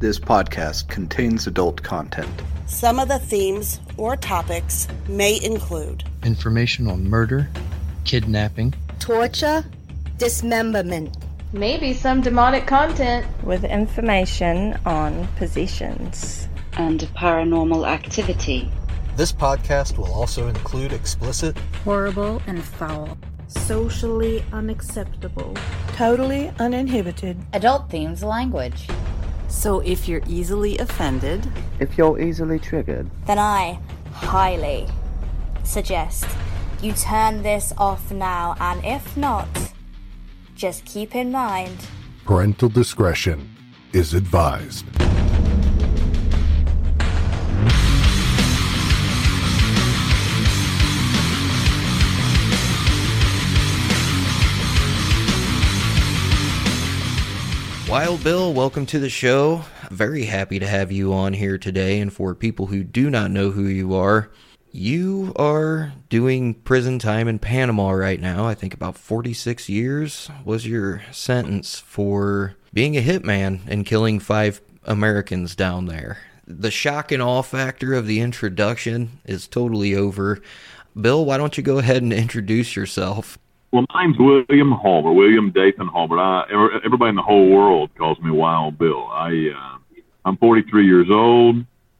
This podcast contains adult content. Some of the themes or topics may include information on murder, kidnapping, torture, dismemberment, maybe some demonic content, with information on possessions, and paranormal activity. This podcast will also include explicit, horrible, and foul, socially unacceptable, totally uninhibited, adult themes language. So if you're easily offended, if you're easily triggered, then I highly suggest you turn this off now, and if not, just keep in mind parental discretion is advised. Wild Bill, welcome to the show. Very happy to have you on here today. And for people who do not know who you are, you are doing prison time in Panama right now. I think about 46 years was your sentence for being a hitman and killing five Americans down there. The shock and awe factor of the introduction is totally over. Bill, why don't you go ahead and introduce yourself? Well, my name's William Holbert, William Dathan Holbert. I, everybody in the whole world calls me Wild Bill. I, uh, I'm 43 years old.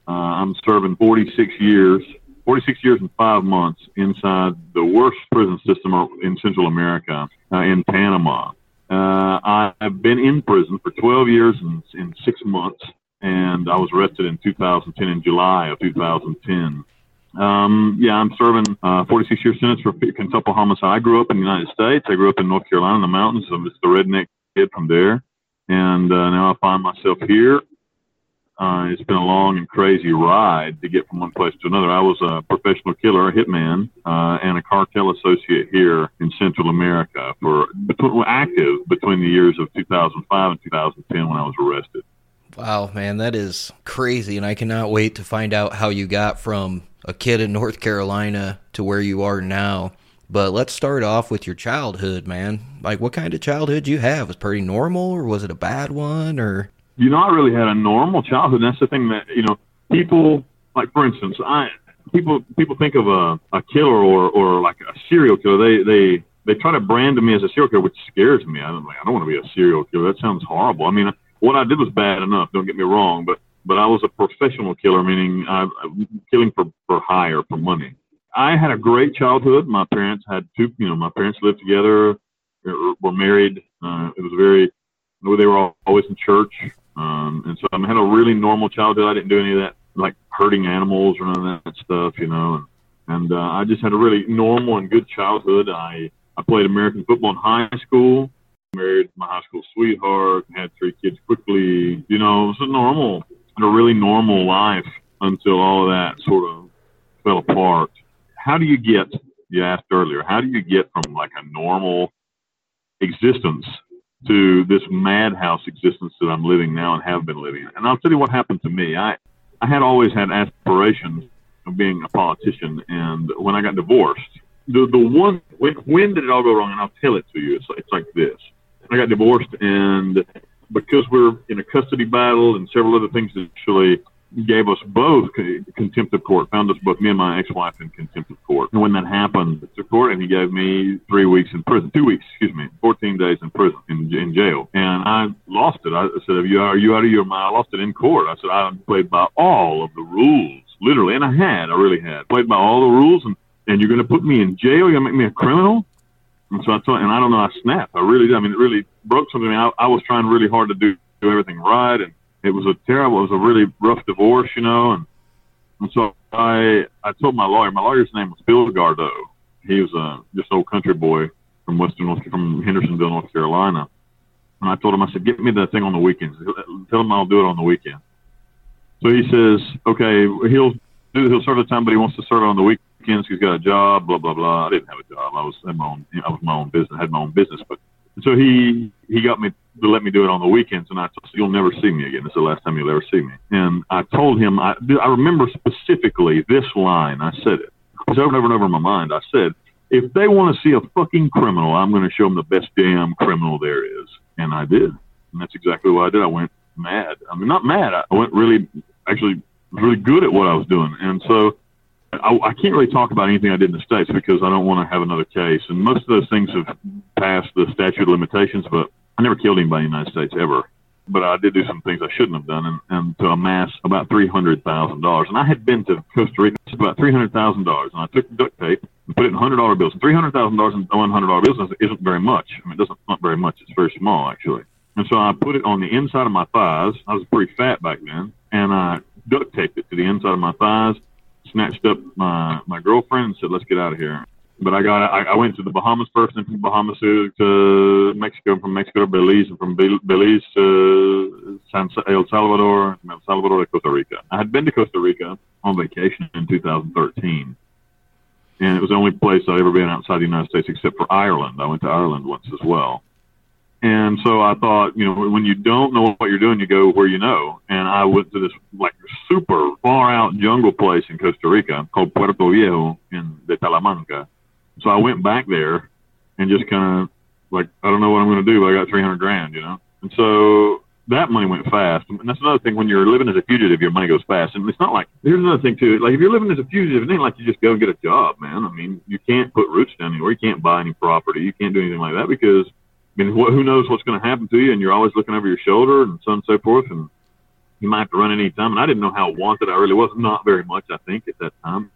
Uh, I'm serving 46 years, 46 years and five months inside the worst prison system in Central America, uh, in Panama. Uh, I've been in prison for 12 years and, and six months, and I was arrested in 2010, in July of 2010. Um, yeah, I'm serving uh, 46 year sentence for quintuple homicide. I grew up in the United States. I grew up in North Carolina in the mountains. I'm just a redneck kid from there, and uh, now I find myself here. Uh, it's been a long and crazy ride to get from one place to another. I was a professional killer, a hitman, uh, and a cartel associate here in Central America for between, active between the years of 2005 and 2010 when I was arrested. Wow, man, that is crazy, and I cannot wait to find out how you got from a kid in North Carolina to where you are now. But let's start off with your childhood, man. Like, what kind of childhood you have? Was pretty normal, or was it a bad one, or? You know, I really had a normal childhood. That's the thing that you know, people like, for instance, I people people think of a, a killer or or like a serial killer. They they they try to brand me as a serial killer, which scares me. I don't like, I don't want to be a serial killer. That sounds horrible. I mean, what I did was bad enough. Don't get me wrong, but but I was a professional killer, meaning I uh, killing for, for hire, for money. I had a great childhood. My parents had two, you know, my parents lived together, uh, were married. Uh, it was very, they were always in church. Um, and so I had a really normal childhood. I didn't do any of that, like hurting animals or none of that stuff, you know. And, and uh, I just had a really normal and good childhood. I, I played American football in high school, married my high school sweetheart, had three kids quickly. You know, it was a normal a really normal life until all of that sort of fell apart. How do you get, you asked earlier, how do you get from like a normal existence to this madhouse existence that I'm living now and have been living? And I'll tell you what happened to me. I, I had always had aspirations of being a politician. And when I got divorced, the, the one, when, when did it all go wrong? And I'll tell it to you. It's, it's like this. I got divorced and because we're in a custody battle and several other things that actually gave us both contempt of court, found us both, me and my ex-wife, in contempt of court. And when that happened, to court, and he gave me three weeks in prison, two weeks, excuse me, 14 days in prison, in, in jail. And I lost it. I said, are you, are you out of your mind? I lost it in court. I said, I played by all of the rules, literally. And I had, I really had, played by all the rules. And, and you're going to put me in jail? You're going to make me a criminal? And so I told, and I don't know, I snapped. I really. I mean, it really broke something. I, I was trying really hard to do, do everything right, and it was a terrible, it was a really rough divorce, you know. And, and so I, I told my lawyer. My lawyer's name was Bill Gardeau. He was a just old country boy from Western North, from Hendersonville, North Carolina. And I told him, I said, get me that thing on the weekends. Tell him I'll do it on the weekend. So he says, okay, he'll do, he'll serve the time, but he wants to serve it on the weekend He's got a job. Blah blah blah. I didn't have a job. I was in my own. I was my own business. I had my own business. But so he he got me to let me do it on the weekends, and I told "You'll never see me again. This is the last time you'll ever see me." And I told him, I I remember specifically this line. I said it. It's over and over and over in my mind. I said, "If they want to see a fucking criminal, I'm going to show them the best damn criminal there is." And I did. And that's exactly what I did. I went mad. I mean, not mad. I went really, actually, really good at what I was doing, and so I, I can't really talk about anything I did in the states because I don't want to have another case. And most of those things have passed the statute of limitations, but I never killed anybody in the United States ever. But I did do some things I shouldn't have done, and, and to amass about three hundred thousand dollars. And I had been to Costa Rica about three hundred thousand dollars, and I took duct tape and put it in hundred dollar bills. Three hundred thousand dollars in one hundred dollar bills isn't very much. I mean, it doesn't not very much. It's very small actually. And so I put it on the inside of my thighs. I was pretty fat back then, and I duct taped it to the inside of my thighs. Snatched up my my girlfriend and said, "Let's get out of here." But I got I, I went to the Bahamas first, and from Bahamas to, Mexico, from Mexico to Belize, and from Belize to San El Salvador, from El Salvador to Costa Rica. I had been to Costa Rica on vacation in 2013, and it was the only place I'd ever been outside the United States except for Ireland. I went to Ireland once as well. And so I thought, you know, when you don't know what you're doing, you go where you know. And I went to this like super far out jungle place in Costa Rica called Puerto Viejo in de Talamanca. So I went back there and just kind of like, I don't know what I'm going to do, but I got 300 grand, you know? And so that money went fast. And that's another thing when you're living as a fugitive, your money goes fast. And it's not like, here's another thing too. Like if you're living as a fugitive, it ain't like you just go and get a job, man. I mean, you can't put roots down anywhere. You can't buy any property. You can't do anything like that because I mean, who knows what's going to happen to you, and you're always looking over your shoulder and so on and so forth, and you might have to run any time. And I didn't know how wanted I really was. Not very much, I think, at that time.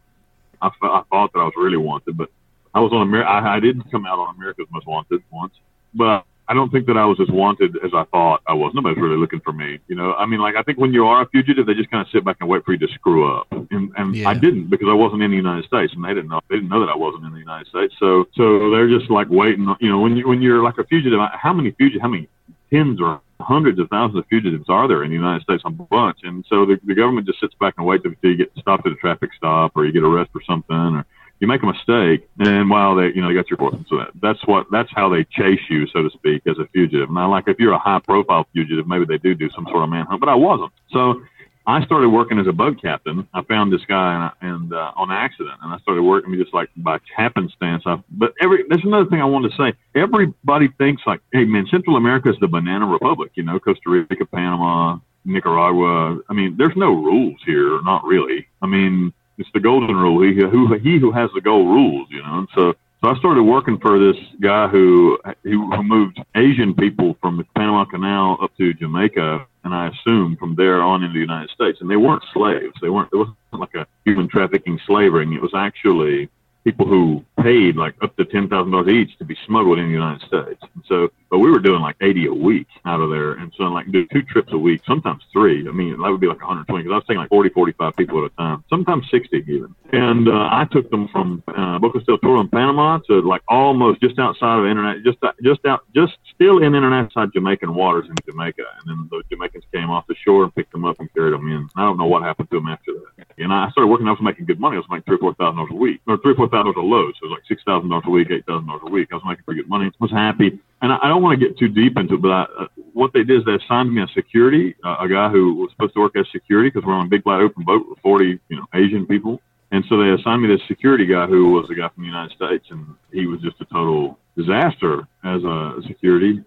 I, I thought that I was really wanted, but I was on America. I, I did come out on America's Most Wanted once, but I don't think that I was as wanted as I thought I was. Nobody's really looking for me. You know, I mean, like I think when you are a fugitive, they just kind of sit back and wait for you to screw up. And and yeah. I didn't because I wasn't in the United States, and they didn't know they didn't know that I wasn't in the United States. So so they're just like waiting. You know, when you when you're like a fugitive, how many fugitive, how many tens or hundreds of thousands of fugitives are there in the United States? A bunch. And so the, the government just sits back and waits until you get stopped at a traffic stop or you get arrested for something or you make a mistake, and while they, you know, they got your court. So that, that's what, that's how they chase you, so to speak, as a fugitive. Now, like if you're a high-profile fugitive, maybe they do do some sort of manhunt, but I wasn't. So I started working as a boat captain. I found this guy and, and uh, on accident, and I started working just like by happenstance. I, but every there's another thing I wanted to say. Everybody thinks like, hey man, Central America is the banana republic. You know, Costa Rica, Panama, Nicaragua. I mean, there's no rules here, not really. I mean, it's the golden rule. He who he who has the gold rules, you know. And so so I started working for this guy who who moved Asian people from the Panama Canal up to Jamaica, and I assume from there on into the United States. And they weren't slaves. They weren't. It wasn't like a human trafficking slavering. It was actually people who paid like up to ten thousand dollars each to be smuggled in the United States. And so, but we were doing like eighty a week out of there, and so like do two trips a week, sometimes three. I mean, that would be like 120 because I was taking like 40, 45 people at a time, sometimes 60 even. And uh, I took them from uh, Bocas del Toro in Panama to like almost just outside of internet, just just out, just still in international Jamaican waters in Jamaica. And then the Jamaicans came off the shore and picked them up and carried them in. I don't know what happened to them after that. And I started working. I was making good money. I was making three or four thousand dollars a week, or three or four thousand dollars a load. So was like six thousand dollars a week, eight thousand dollars a week. I was making pretty good money. Was happy, and I, I don't want to get too deep into it, but I, uh, what they did is they assigned me a security, uh, a guy who was supposed to work as security because we're on a big flat open boat with forty, you know, Asian people. And so they assigned me this security guy who was a guy from the United States, and he was just a total disaster as a security.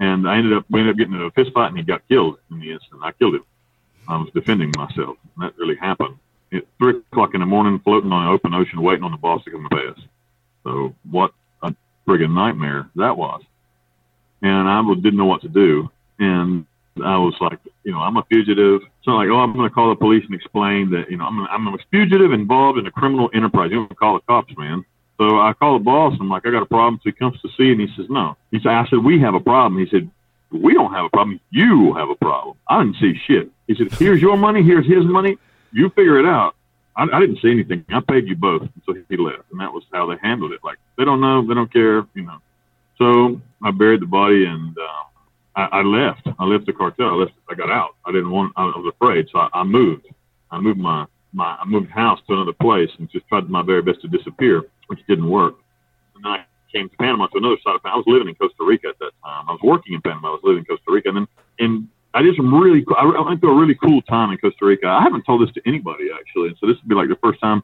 And I ended up we ended up getting into a fist fight, and he got killed in the instant. I killed him. I was defending myself, and that really happened at three o'clock in the morning, floating on the open ocean, waiting on the boss to come and pay us. So what a friggin' nightmare that was. And I didn't know what to do. And I was like, you know, I'm a fugitive. So like, oh, I'm going to call the police and explain that, you know, I'm, I'm a fugitive involved in a criminal enterprise. You don't call the cops, man. So I call the boss. I'm like, I got a problem. So he comes to see, and he says, no. He said, I said, we have a problem. He said, we don't have a problem. You have a problem. I didn't see shit. He said, here's your money. Here's his money you figure it out. I, I didn't see anything. I paid you both. So he left. And that was how they handled it. Like, they don't know. They don't care, you know. So I buried the body and uh, I, I left. I left the cartel. I left. I got out. I didn't want, I was afraid. So I, I moved. I moved my, my, I moved house to another place and just tried my very best to disappear, which didn't work. And then I came to Panama to another side of Panama. I was living in Costa Rica at that time. I was working in Panama. I was living in Costa Rica. And then in I did some really. I went through a really cool time in Costa Rica. I haven't told this to anybody actually, and so this would be like the first time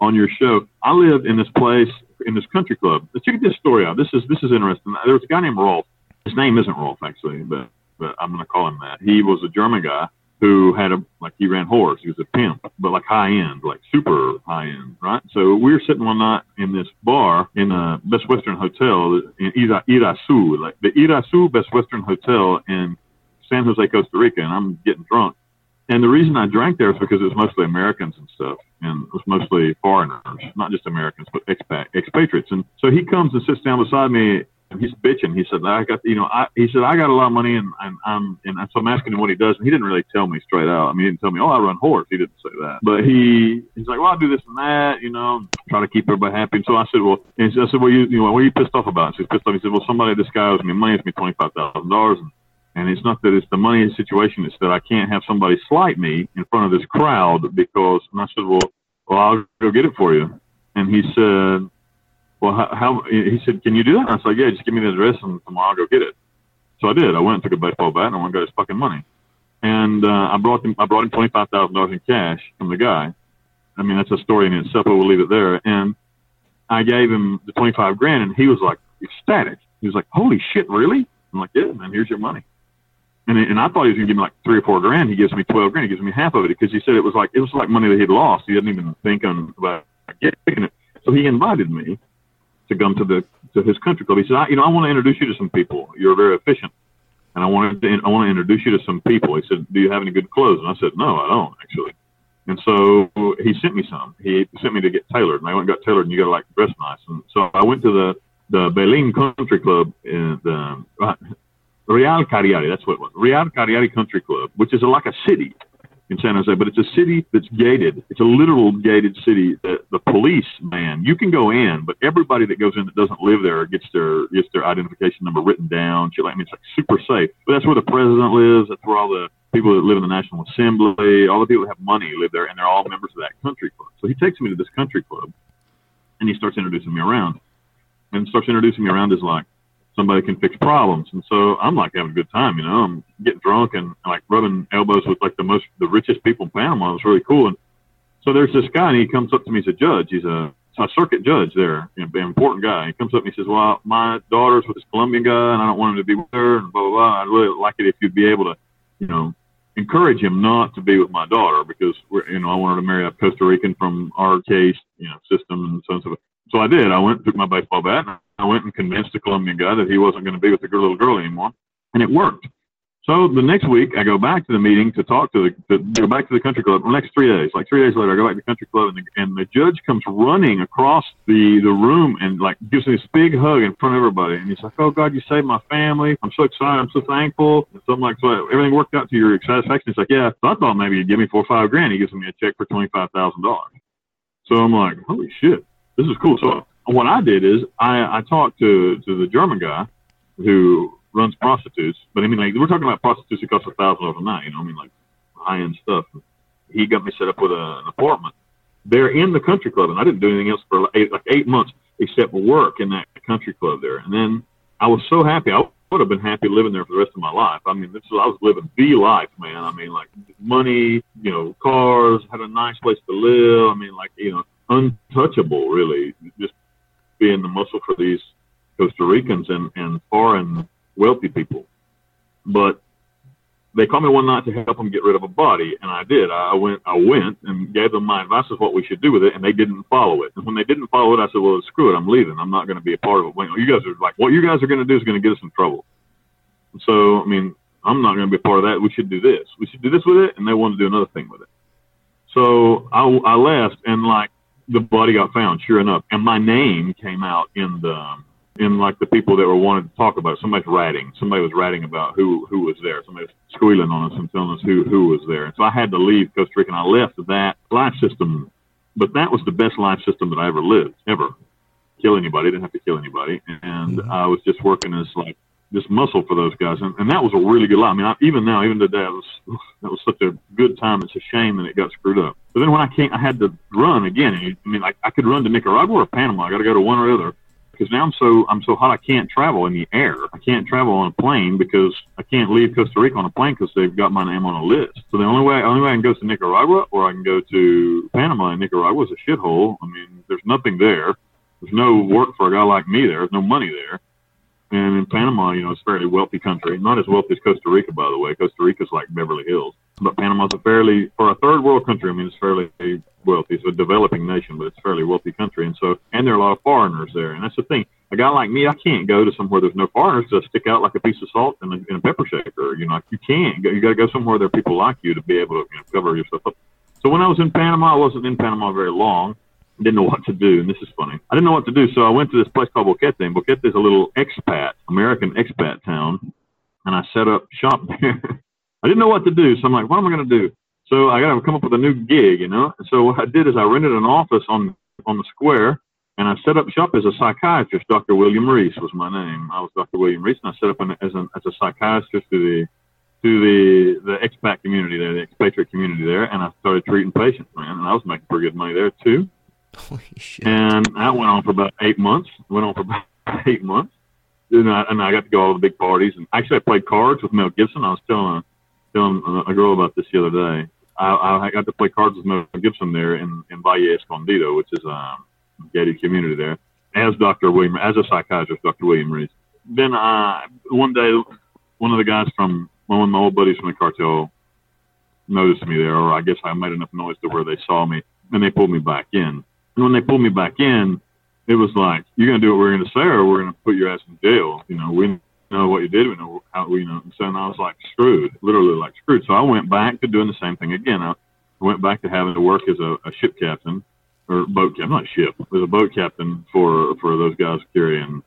on your show. I lived in this place in this country club. Let's check this story out. This is this is interesting. There was a guy named Rolf. His name isn't Rolf actually, but but I'm going to call him that. He was a German guy who had a like he ran horse. He was a pimp, but like high end, like super high end, right? So we were sitting one night in this bar in a Best Western Hotel in Ira, Irazu, like the Irazu Best Western Hotel in San Jose, Costa Rica, and I'm getting drunk. And the reason I drank there is because it was mostly Americans and stuff, and it was mostly foreigners, not just Americans, but expat, expatriates. And so he comes and sits down beside me, and he's bitching. He said, "I got, you know, I," he said, "I got a lot of money, and, and I'm, and so I'm asking him what he does, and he didn't really tell me straight out. I mean, he didn't tell me, oh, I run horse. He didn't say that, but he, he's like, well, I do this and that, you know, try to keep everybody happy. And so I said, well, and I said, well, you, you know, what are you pissed off about? So he's pissed off. He said, well, somebody owes me money, owes me twenty five thousand dollars, and it's not that it's the money situation; it's that I can't have somebody slight me in front of this crowd because. And I said, well, well, I'll go get it for you. And he said, well, how, how, he said, can you do that? And I said, yeah, just give me the address and tomorrow I'll go get it. So I did. I went and took a baseball bat and I went and got his fucking money. And, uh, I brought him, I brought him $25,000 in cash from the guy. I mean, that's a story in itself, but we'll leave it there. And I gave him the 25 grand and he was like ecstatic. He was like, holy shit, really? I'm like, yeah, man, here's your money. And, and I thought he was going to give me like three or four grand. He gives me 12 grand. He gives me half of it because he said it was like, it was like money that he'd lost. He didn't even think on about getting it. So he invited me to come to the to his country club. He said, I, you know, I want to introduce you to some people. You're very efficient, and I wanted to I want to introduce you to some people. He said, Do you have any good clothes? And I said, No, I don't actually. And so he sent me some. He sent me to get tailored, and I went and got tailored, and you got to like dress nice. And so I went to the the Belén Country Club in the Real Cariari. That's what it was. Real Cariari Country Club, which is a, like a city in San Jose, but it's a city that's gated. It's a literal gated city. The, the police, man, you can go in, but everybody that goes in that doesn't live there gets their gets their identification number written down. I mean, it's like super safe. But that's where the president lives. That's where all the people that live in the National Assembly, all the people that have money live there, and they're all members of that country club. So he takes me to this country club, and he starts introducing me around, and starts introducing me around as like somebody can fix problems. And so I'm like having a good time, you know. I'm getting drunk and like rubbing elbows with like the most the richest people in Panama. It was really cool. And so there's this guy, and he comes up to me. He's a judge. He's a, a circuit judge there, you know, an important guy. He comes up and he says, "Well, my daughter's with this Colombian guy, and I don't want him to be with her, and blah blah blah. I'd really like it if you'd be able to, you know." Encourage him not to be with my daughter because we're, you know, I wanted to marry a Costa Rican from our case, you know, system and so on and so forth. So I did. I went took my baseball bat and I went and convinced the Colombian guy that he wasn't going to be with the little girl anymore, and it worked. So the next week, I go back to the meeting to talk to the to go back to the country club. The next three days, like three days later, I go back to the country club, and the, and the judge comes running across the the room and like gives me this big hug in front of everybody, and he's like, "Oh God, you saved my family! I'm so excited! I'm so thankful!" And I'm like, "So everything worked out to your satisfaction." He's like, "Yeah." So I thought maybe he'd give me four or five grand. He gives me a check for twenty five thousand dollars. So I'm like, "Holy shit, this is cool!" So what I did is I, I talked to, to the German guy who runs prostitutes, but I mean, like, we're talking about prostitutes who cost a thousand dollars a night, you know, I mean, like high end stuff. He got me set up with a, an apartment there in the country club, and I didn't do anything else for like eight, like eight months except work in that country club there. And then I was so happy. I would have been happy living there for the rest of my life. I mean, this is, I was living the life, man. I mean, like money, you know, cars, had a nice place to live. I mean, like, you know, untouchable, really. Just being the muscle for these Costa Ricans and, and foreign wealthy people. But they called me one night to help them get rid of a body, and I did. I went, I went and gave them my advice of what we should do with it, and they didn't follow it. And when they didn't follow it, I said, "Well, screw it, I'm leaving. I'm not going to be a part of it. You guys are like, what you guys are going to do is going to get us in trouble." So, I mean, I'm not going to be a part of that. We should do this. We should do this with it, and they want to do another thing with it. So I, I left, and like the body got found, sure enough, and my name came out in the in like the people that were wanted to talk about it. Somebody's writing. Somebody was writing about who who was there. Somebody was squealing on us and telling us who who was there. And so I had to leave Costa Rica, and I left that life system. But that was the best life system that I ever lived, ever. Kill anybody, didn't have to kill anybody, and mm-hmm. I was just working as like this muscle for those guys, and, and that was a really good life. I mean, I, even now, even today, was that was such a good time. It's a shame that it got screwed up. But then when I came, I had to run again. And I mean, like I could run to Nicaragua or Panama. I got to go to one or the other because now I'm so I'm so hot. I can't travel in the air. I can't travel on a plane because I can't leave Costa Rica on a plane because they've got my name on a list. So the only way only way I can go to Nicaragua or I can go to Panama. And Nicaragua is a shithole. I mean, there's nothing there. There's no work for a guy like me there. There's no money there And in Panama, you know, it's a fairly wealthy country. Not as wealthy as Costa Rica, by the way. Costa Rica's like Beverly Hills. But Panama's a fairly, for a third world country, I mean, it's fairly wealthy. It's a developing nation, but it's a fairly wealthy country. And so, and there are a lot of foreigners there. And that's the thing. A guy like me, I can't go to somewhere there's no foreigners to stick out like a piece of salt in a, in a pepper shaker. You know, you can't. You got to go somewhere there are people like you to be able to you know, cover yourself up. So when I was in Panama, I wasn't in Panama very long didn't know what to do, and this is funny. I didn't know what to do, so I went to this place called Boquete. And Boquete is a little expat, American expat town, and I set up shop there. I didn't know what to do, so I'm like, what am I going to do? So I got to come up with a new gig, you know. So what I did is I rented an office on on the square, and I set up shop as a psychiatrist. Dr. William Reese was my name. I was Dr. William Reese, and I set up an, as, an, as a psychiatrist to the to the the expat community there, the expatriate community there, and I started treating patients, man, and I was making pretty good money there too. Holy shit. And that went on for about eight months. Went on for about eight months. And I, and I got to go to all the big parties. And actually, I played cards with Mel Gibson. I was telling a, telling a girl about this the other day. I, I got to play cards with Mel Gibson there in, in Valle Escondido, which is a um, gated community there, as Dr. William, as a psychiatrist, Dr. William Reese. Then I, one day, one of the guys from, one of my old buddies from the cartel noticed me there, or I guess I made enough noise to where they saw me, and they pulled me back in. And when they pulled me back in, it was like, you're going to do what we're going to say or we're going to put your ass in jail. You know, we know what you did. We know how, we know. And so and I was like screwed, literally like screwed. So I went back to doing the same thing again. I went back to having to work as a, a ship captain or boat captain, not ship, as a boat captain for, for those guys carrying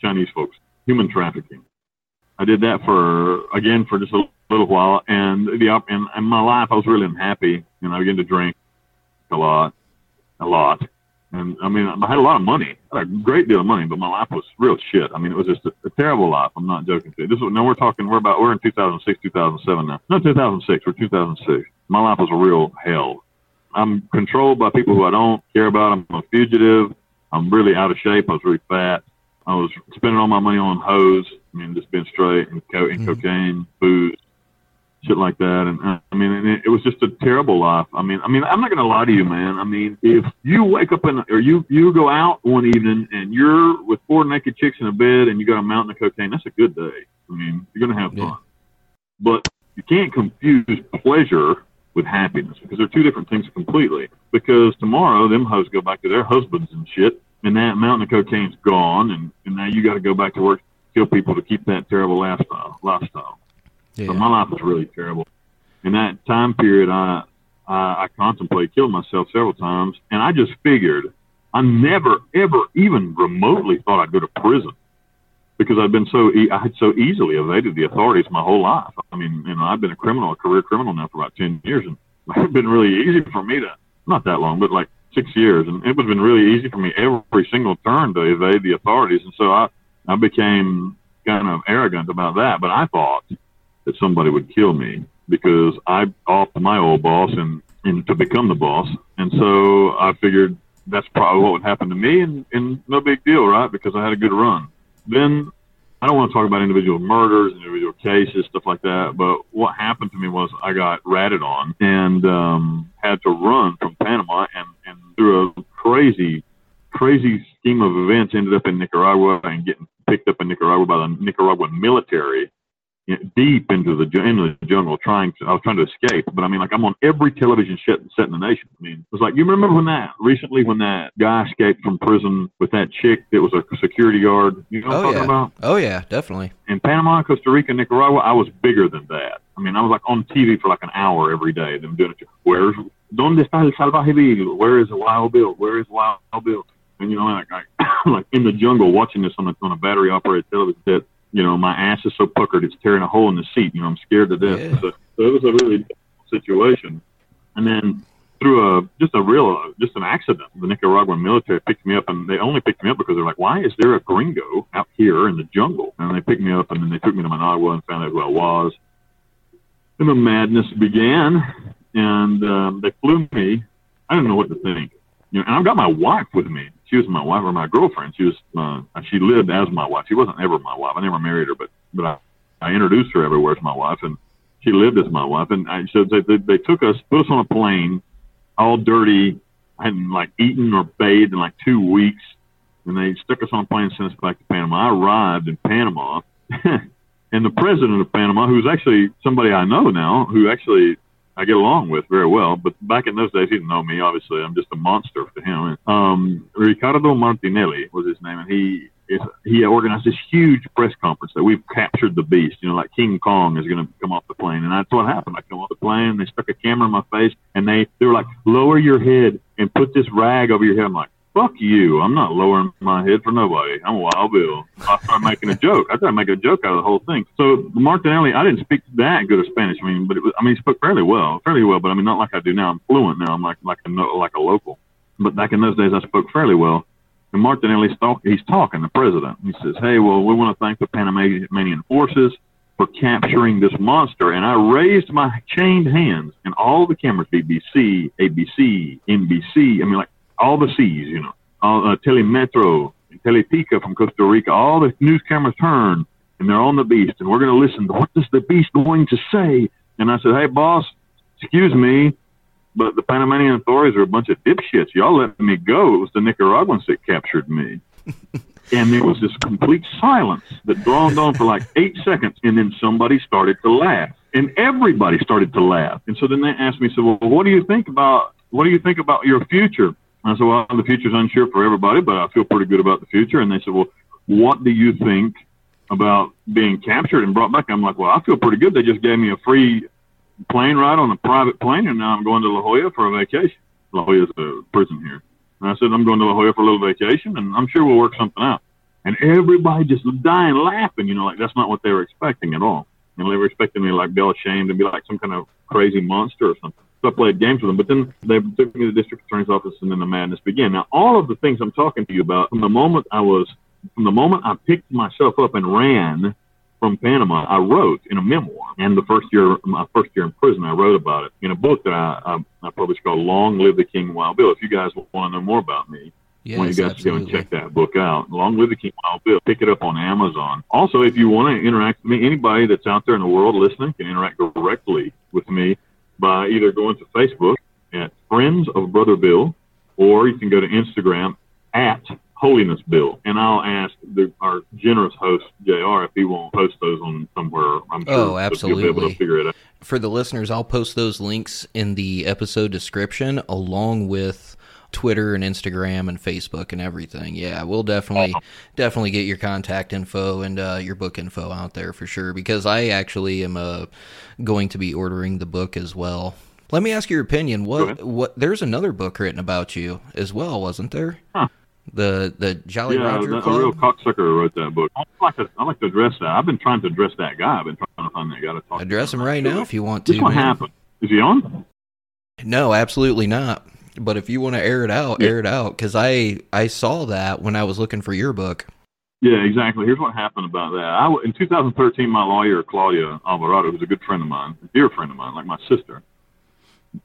Chinese folks, human trafficking. I did that for, again, for just a little while. And the, and, and my life, I was really unhappy. And I began to drink a lot a lot. And I mean, I had a lot of money, I had a great deal of money, but my life was real shit. I mean, it was just a, a terrible life. I'm not joking. To you. This is now we're talking. We're about we're in 2006, 2007 now. No, 2006. We're 2006. My life was a real hell. I'm controlled by people who I don't care about. I'm a fugitive. I'm really out of shape. I was really fat. I was spending all my money on hoes. I mean, just being straight and, co- and mm-hmm. cocaine, booze, shit like that. And uh, I mean, and it, it was just a terrible life. I mean, I mean, I'm not gonna lie to you, man. I mean, if you wake up in, or you you go out one evening and you're with four naked chicks in a bed and you got a mountain of cocaine, that's a good day. I mean, you're gonna have fun. Yeah. But you can't confuse pleasure with happiness because they're two different things completely. Because tomorrow them hoes go back to their husbands and shit, and that mountain of cocaine's gone, and, and now you got to go back to work, kill people to keep that terrible lifestyle. Lifestyle. Yeah. So my life was really terrible. In that time period, I, I I contemplated killing myself several times, and I just figured I never ever even remotely thought I'd go to prison because I'd been so e- I had so easily evaded the authorities my whole life. I mean, you know, I've been a criminal, a career criminal now for about ten years, and it's been really easy for me to not that long, but like six years, and it was been really easy for me every single turn to evade the authorities, and so I I became kind of arrogant about that. But I thought that somebody would kill me because I offed my old boss and, and to become the boss. And so I figured that's probably what would happen to me and, and no big deal, right? Because I had a good run. Then I don't want to talk about individual murders, individual cases, stuff like that. But what happened to me was I got ratted on and um, had to run from Panama and, and through a crazy, crazy scheme of events ended up in Nicaragua and getting picked up in Nicaragua by the Nicaraguan military deep into the into the jungle trying to I was trying to escape but I mean like I'm on every television set set in the nation. I mean it was like you remember when that recently when that guy escaped from prison with that chick that was a security guard? You know what oh, I'm talking yeah. about? Oh yeah definitely. In Panama Costa Rica Nicaragua I was bigger than that. I mean I was like on TV for like an hour every day them doing it. Where's donde está el salvaje Bill where is the wild Bill? Where is wild Bill? And you know like like, like in the jungle watching this on a on a battery operated television set you know, my ass is so puckered it's tearing a hole in the seat. You know, I'm scared to death. Yeah. So, so it was a really situation. And then through a just a real just an accident, the Nicaraguan military picked me up, and they only picked me up because they're like, why is there a gringo out here in the jungle? And they picked me up, and then they took me to Managua and found out who I was. And the madness began, and um, they flew me. I didn't know what to think. You know, and I've got my wife with me she was my wife or my girlfriend. She was uh, she lived as my wife. She wasn't ever my wife. I never married her, but but I, I introduced her everywhere as my wife, and she lived as my wife. And I so they, they, they took us, put us on a plane, all dirty. I hadn't like eaten or bathed in like two weeks. and they stuck us on a plane and sent us back to Panama. I arrived in Panama, and the president of Panama, who's actually somebody I know now, who actually I get along with very well. But back in those days, he didn't know me. Obviously, I'm just a monster to him. Um, Ricardo Martinelli was his name, and he is, he organized this huge press conference that we've captured the beast. You know, like King Kong is going to come off the plane, and that's what happened. I come off the plane, they stuck a camera in my face, and they they were like, lower your head and put this rag over your head. I'm like fuck you. I'm not lowering my head for nobody. I'm a Wild Bill. I started making a joke. I tried make a joke out of the whole thing. So Martinelli, I didn't speak that good of Spanish. I mean, but it was, I mean, he spoke fairly well, fairly well, but I mean, not like I do now. I'm fluent now. I'm like, like a, like a local. But back in those days, I spoke fairly well. And Martinelli's talk, he's talking, the president. He says, hey, well, we want to thank the Panamanian forces for capturing this monster. And I raised my chained hands, and all the cameras, BBC, ABC, NBC, I mean, like all the C's, you know, all, uh, Telemetro, Teletica from Costa Rica, all the news cameras turn and they're on the beast and we're going to listen to what is the beast going to say. And I said, hey, boss, excuse me, but the Panamanian authorities are a bunch of dipshits. Y'all let me go. It was the Nicaraguans that captured me. and there was this complete silence that droned on for like eight seconds. And then somebody started to laugh. And everybody started to laugh. And so then they asked me, so, well, what do you think about, what do you think about your future? I said, well, the future's unsure for everybody, but I feel pretty good about the future. And they said, well, what do you think about being captured and brought back? I'm like, well, I feel pretty good. They just gave me a free plane ride on a private plane, and now I'm going to La Joya for a vacation. La Joya's a prison here. And I said, I'm going to La Joya for a little vacation, and I'm sure we'll work something out. And everybody just dying laughing, you know, like that's not what they were expecting at all. And they were expecting me like be all ashamed and be like some kind of crazy monster or something. I played games with them. But then they took me to the district attorney's office, and then the madness began. Now, all of the things I'm talking to you about, from the moment I was, from the moment I picked myself up and ran from Panama, I wrote in a memoir. And the first year, my first year in prison, I wrote about it in a book that I, I, I published called "Long Live the King Wild Bill." If you guys want to know more about me, Yes, I want you guys absolutely. to go and check that book out. Long Live the King Wild Bill. Pick it up on Amazon. Also, if you want to interact with me, anybody that's out there in the world listening can interact directly with me by either going to Facebook at Friends of Brother Bill, or you can go to Instagram at Holiness Bill, and I'll ask the, our generous host Jr. if he won't post those on somewhere. I'm sure Oh, that you'll be able to figure it out. For the listeners, I'll post those links in the episode description along with Twitter and Instagram and Facebook and everything. Yeah, we'll definitely definitely get your contact info and uh, your book info out there for sure because I actually am uh, going to be ordering the book as well. Let me ask your opinion. What what there's another book written about you as well, wasn't there? Huh. The the Jolly yeah, Roger Club. a real cocksucker wrote that book. I like to, I like to address that. I've been trying to address that guy. I've been trying to find that guy to talk. Address to him right now if you want to. This one man. happened. Is he on? No, absolutely not. But if you want to air it out, air it out because I I saw that when I was looking for your book. Yeah, exactly. Here's what happened about that. I, in 2013, my lawyer, Claudia Alvarado, who's a good friend of mine, a dear friend of mine, like my sister,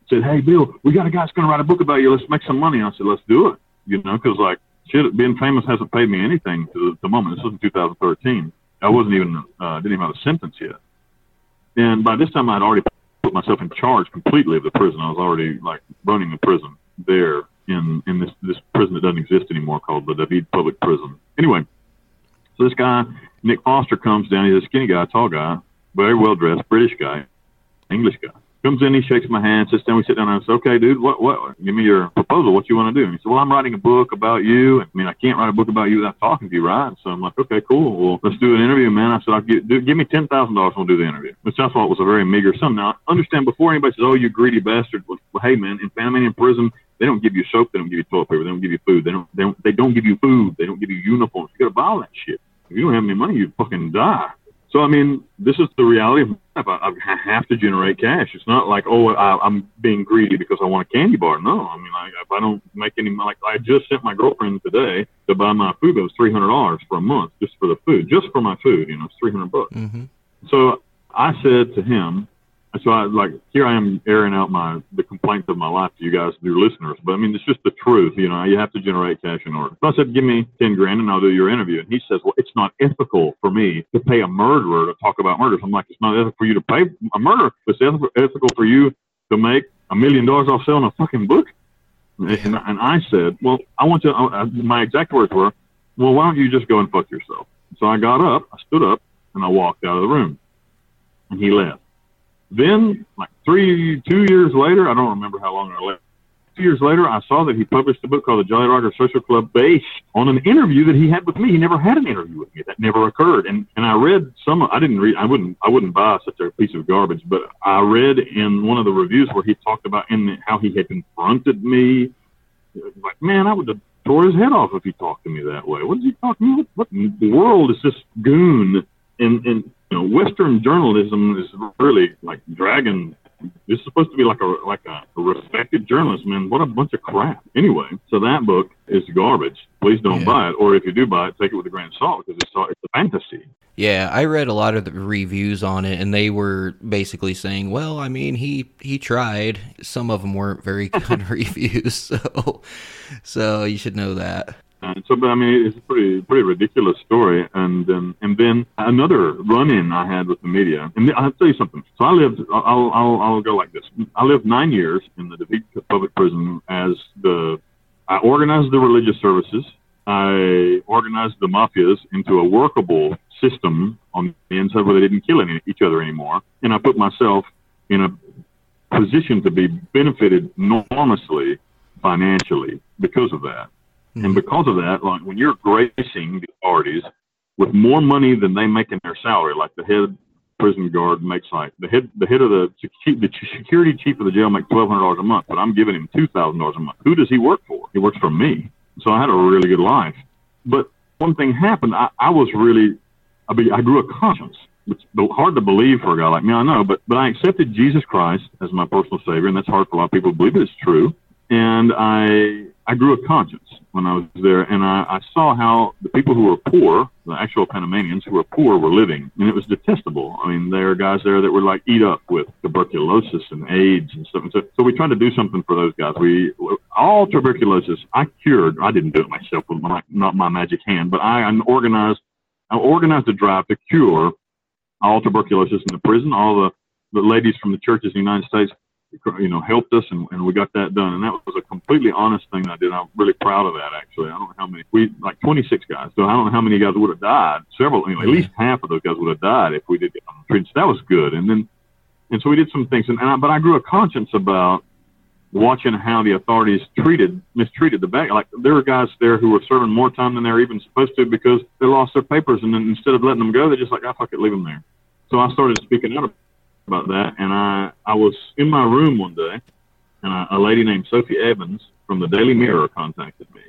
said, Hey, Bill, we got a guy that's going to write a book about you. Let's make some money. I said, Let's do it. You know, because, like, shit, being famous hasn't paid me anything to the, the moment. This was in 2013. I wasn't even, uh, didn't even have a sentence yet. And by this time, I'd already put myself in charge completely of the prison. I was already, like, running the prison there in, in this, this prison that doesn't exist anymore called the David Public Prison. Anyway, so this guy, Nick Foster, comes down. He's a skinny guy, tall guy, very well dressed, British guy, English guy. Comes in, he shakes my hand, sits down. We sit down, and I say, "Okay, dude, what, what? Give me your proposal. What you want to do?" And he said, "Well, I'm writing a book about you. I mean, I can't write a book about you without talking to you, right?" So I'm like, "Okay, cool. Well, let's do an interview, man." I said, "I'll give, do, give me ten thousand dollars, we'll do the interview." Which I thought was a very meager sum. Now, understand before anybody says, "Oh, you greedy bastard," well, hey, man, in Panamanian prison, they don't give you soap, they don't give you toilet paper, they don't give you food, they don't, they don't, they don't give you food, they don't give you uniforms. You got to buy all that shit. If you don't have any money, you fucking die. So I mean, this is the reality of life. I, I have to generate cash. It's not like oh, I, I'm being greedy because I want a candy bar. No, I mean, like, if I don't make any money, like I just sent my girlfriend today to buy my food. It was three hundred dollars for a month just for the food, just for my food. You know, it's three hundred bucks. Mm-hmm. So I said to him, so I like here I am airing out my the complaints of my life to you guys, your listeners. But I mean, it's just the truth. You know, you have to generate cash in order. So I said, give me ten grand and I'll do your interview. And he says, well, it's not ethical for me to pay a murderer to talk about murders. I'm like, it's not ethical for you to pay a murderer. It's ethical, ethical for you to make a million dollars off selling a fucking book. And, and I said, well, I want to. Uh, my exact words were, well, why don't you just go and fuck yourself? So I got up, I stood up, and I walked out of the room. And he left. Then, like three, two years later, I don't remember how long I left. Two years later, I saw that he published a book called The Jolly Roger Social Club based on an interview that he had with me. He never had an interview with me. That never occurred. And and I read some. I didn't read. I wouldn't. I wouldn't buy such a piece of garbage. But I read in one of the reviews where he talked about in how he had confronted me. Like, man, I would have tore his head off if he talked to me that way. What is he talking? What, what in the world is this goon? And and you know, Western journalism is really like dragging. This is supposed to be like a like a, a respected journalist, man. What a bunch of crap. Anyway, so that book is garbage. Please don't Yeah. buy it, or if you do buy it, take it with a grain of salt because it's it's a fantasy. Yeah, I read a lot of the reviews on it, and they were basically saying, "Well, I mean, he he tried. Some of them weren't very good reviews, so so you should know that." And so, but I mean, it's a pretty pretty ridiculous story. And um, and then another run-in I had with the media. And I'll tell you something. So I lived. I'll I'll I'll go like this. I lived nine years in the David Public Prison as the. I organized the religious services. I organized the mafias into a workable system on the inside where they didn't kill any, each other anymore. And I put myself in a position to be benefited enormously financially because of that. And because of that, like when you're gracing the authorities with more money than they make in their salary, like the head prison guard makes like the head the head of the the security chief of the jail makes twelve hundred dollars a month, but I'm giving him two thousand dollars a month. Who does he work for? He works for me. So I had a really good life. But one thing happened. I, I was really I, be, I grew a conscience. It's hard to believe for a guy like me, I know, but but I accepted Jesus Christ as my personal savior, and that's hard for a lot of people to believe, but it's true. And I I grew a conscience when I was there, and I, I saw how the people who were poor, the actual Panamanians who were poor, were living, and it was detestable. I mean, there are guys there that were like eat up with tuberculosis and AIDS and stuff. And so, so we tried to do something for those guys. We all tuberculosis I cured. I didn't do it myself with my not my magic hand, but I organized I organized a drive to cure all tuberculosis in the prison. All the the ladies from the churches in the United States you know, helped us and, and we got that done. And that was a completely honest thing I did. I'm really proud of that, actually. I don't know how many, we, like 26 guys. So I don't know how many guys would have died. Several, you know, at least half of those guys would have died if we did get them treated. So that was good. And then, and so we did some things. And, and I, but I grew a conscience about watching how the authorities treated, mistreated the back. Like there were guys there who were serving more time than they were even supposed to because they lost their papers. And then instead of letting them go, they're just like, ah, fuck it, leave them there. So I started speaking out about that. And I, I was in my room one day, and I, a lady named Sophie Evans from the Daily Mirror contacted me.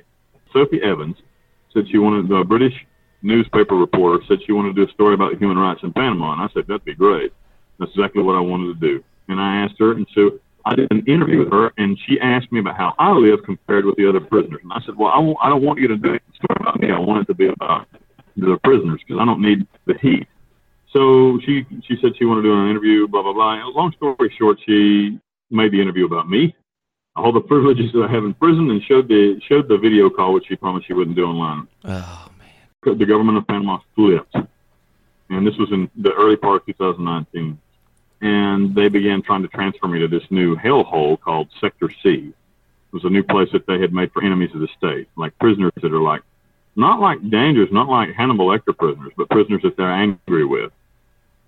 Sophie Evans said she wanted the British newspaper reporter said she wanted to do a story about human rights in Panama, and I said that'd be great. That's exactly what I wanted to do. And I asked her, and so I did an interview with her, and she asked me about how I live compared with the other prisoners. And I said, well, I, I don't want you to do a story about me. I want it to be about the prisoners because I don't need the heat. So she she said she wanted to do an interview, blah blah blah. And long story short, she made the interview about me, all the privileges that I have in prison, and showed the showed the video call which she promised she wouldn't do online. Oh man! The government of Panama flipped, and this was in the early part of 2019, and they began trying to transfer me to this new hellhole called Sector C. It was a new place that they had made for enemies of the state, like prisoners that are like not like dangerous, not like Hannibal Lecter prisoners, but prisoners that they're angry with.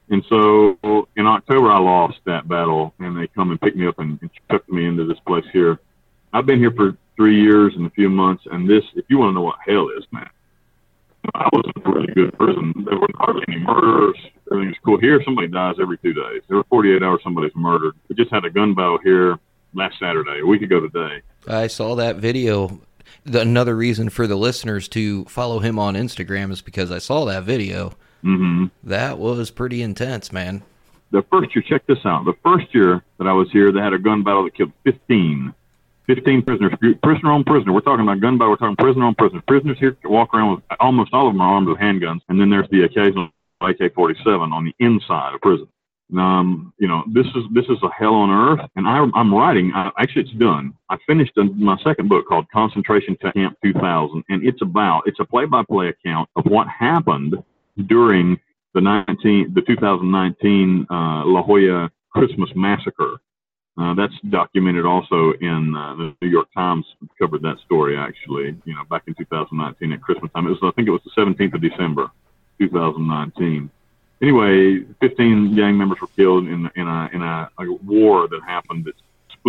And so in October, I lost that battle, and they come and pick me up and, and took me into this place here. I've been here for three years and a few months, and this, if you want to know what hell is, man, I was a really good prison. There were hardly any murders. Everything's cool. Here, somebody dies every two days. Every 48 hours, somebody's murdered. We just had a gun battle here last Saturday, a week ago today. I saw that video. The, another reason for the listeners to follow him on Instagram is because I saw that video. Mm-hmm. That was pretty intense, man. The first year, check this out. The first year that I was here, they had a gun battle that killed 15. 15 prisoners, prisoner on prisoner. We're talking about gun battle. We're talking prisoner on prisoner. Prisoners here walk around with almost all of them are armed with handguns, and then there's the occasional AK-47 on the inside of prison. Um, you know, this is this is a hell on earth, and I, I'm writing. I, actually, it's done. I finished a, my second book called Concentration Camp 2000, and it's about it's a play-by-play account of what happened during the 19 the 2019 uh, La Joya Christmas massacre. Uh, that's documented also in uh, the New York Times covered that story actually. You know, back in 2019 at Christmas time. It was I think it was the 17th of December, 2019. Anyway, 15 gang members were killed in in a in a, a war that happened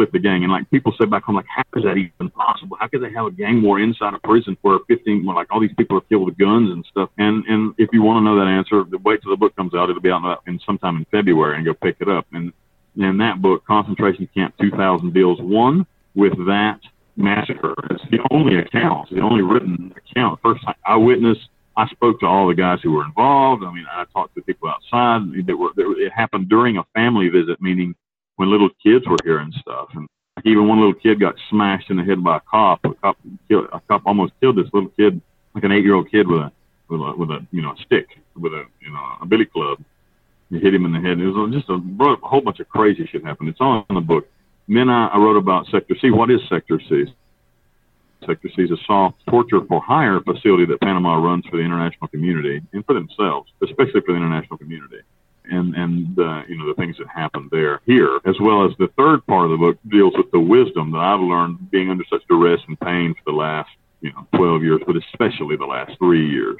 split the gang. And like people say back home, like how is that even possible? How could they have a gang war inside a prison where 15, well, like all these people are killed with guns and stuff? And and if you want to know that answer, wait till the book comes out. It'll be out in sometime in February, and go pick it up. And in that book, Concentration Camp 2000 deals one with that massacre. It's the only account, the only written account. First eyewitness. I witnessed I spoke to all the guys who were involved. I mean, I talked to people outside that were. That it happened during a family visit, meaning when little kids were hearing stuff. And even one little kid got smashed in the head by a cop. A cop, killed, a cop almost killed this little kid, like an eight-year-old kid with a with a with a you know a stick with a you know a billy club. He hit him in the head. It was just a, a whole bunch of crazy shit happened. It's all in the book. then I, I wrote about Sector C. What is Sector C? Sector C is a soft torture for hire facility that Panama runs for the international community and for themselves, especially for the international community. And and you know the things that happened there here, as well as the third part of the book deals with the wisdom that I've learned being under such duress and pain for the last you know 12 years, but especially the last three years.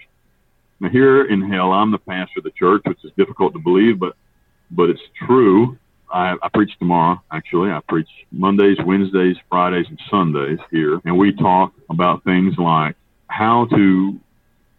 Now here in hell, I'm the pastor of the church, which is difficult to believe, but but it's true. I, I preach tomorrow. Actually, I preach Mondays, Wednesdays, Fridays, and Sundays here, and we talk about things like how to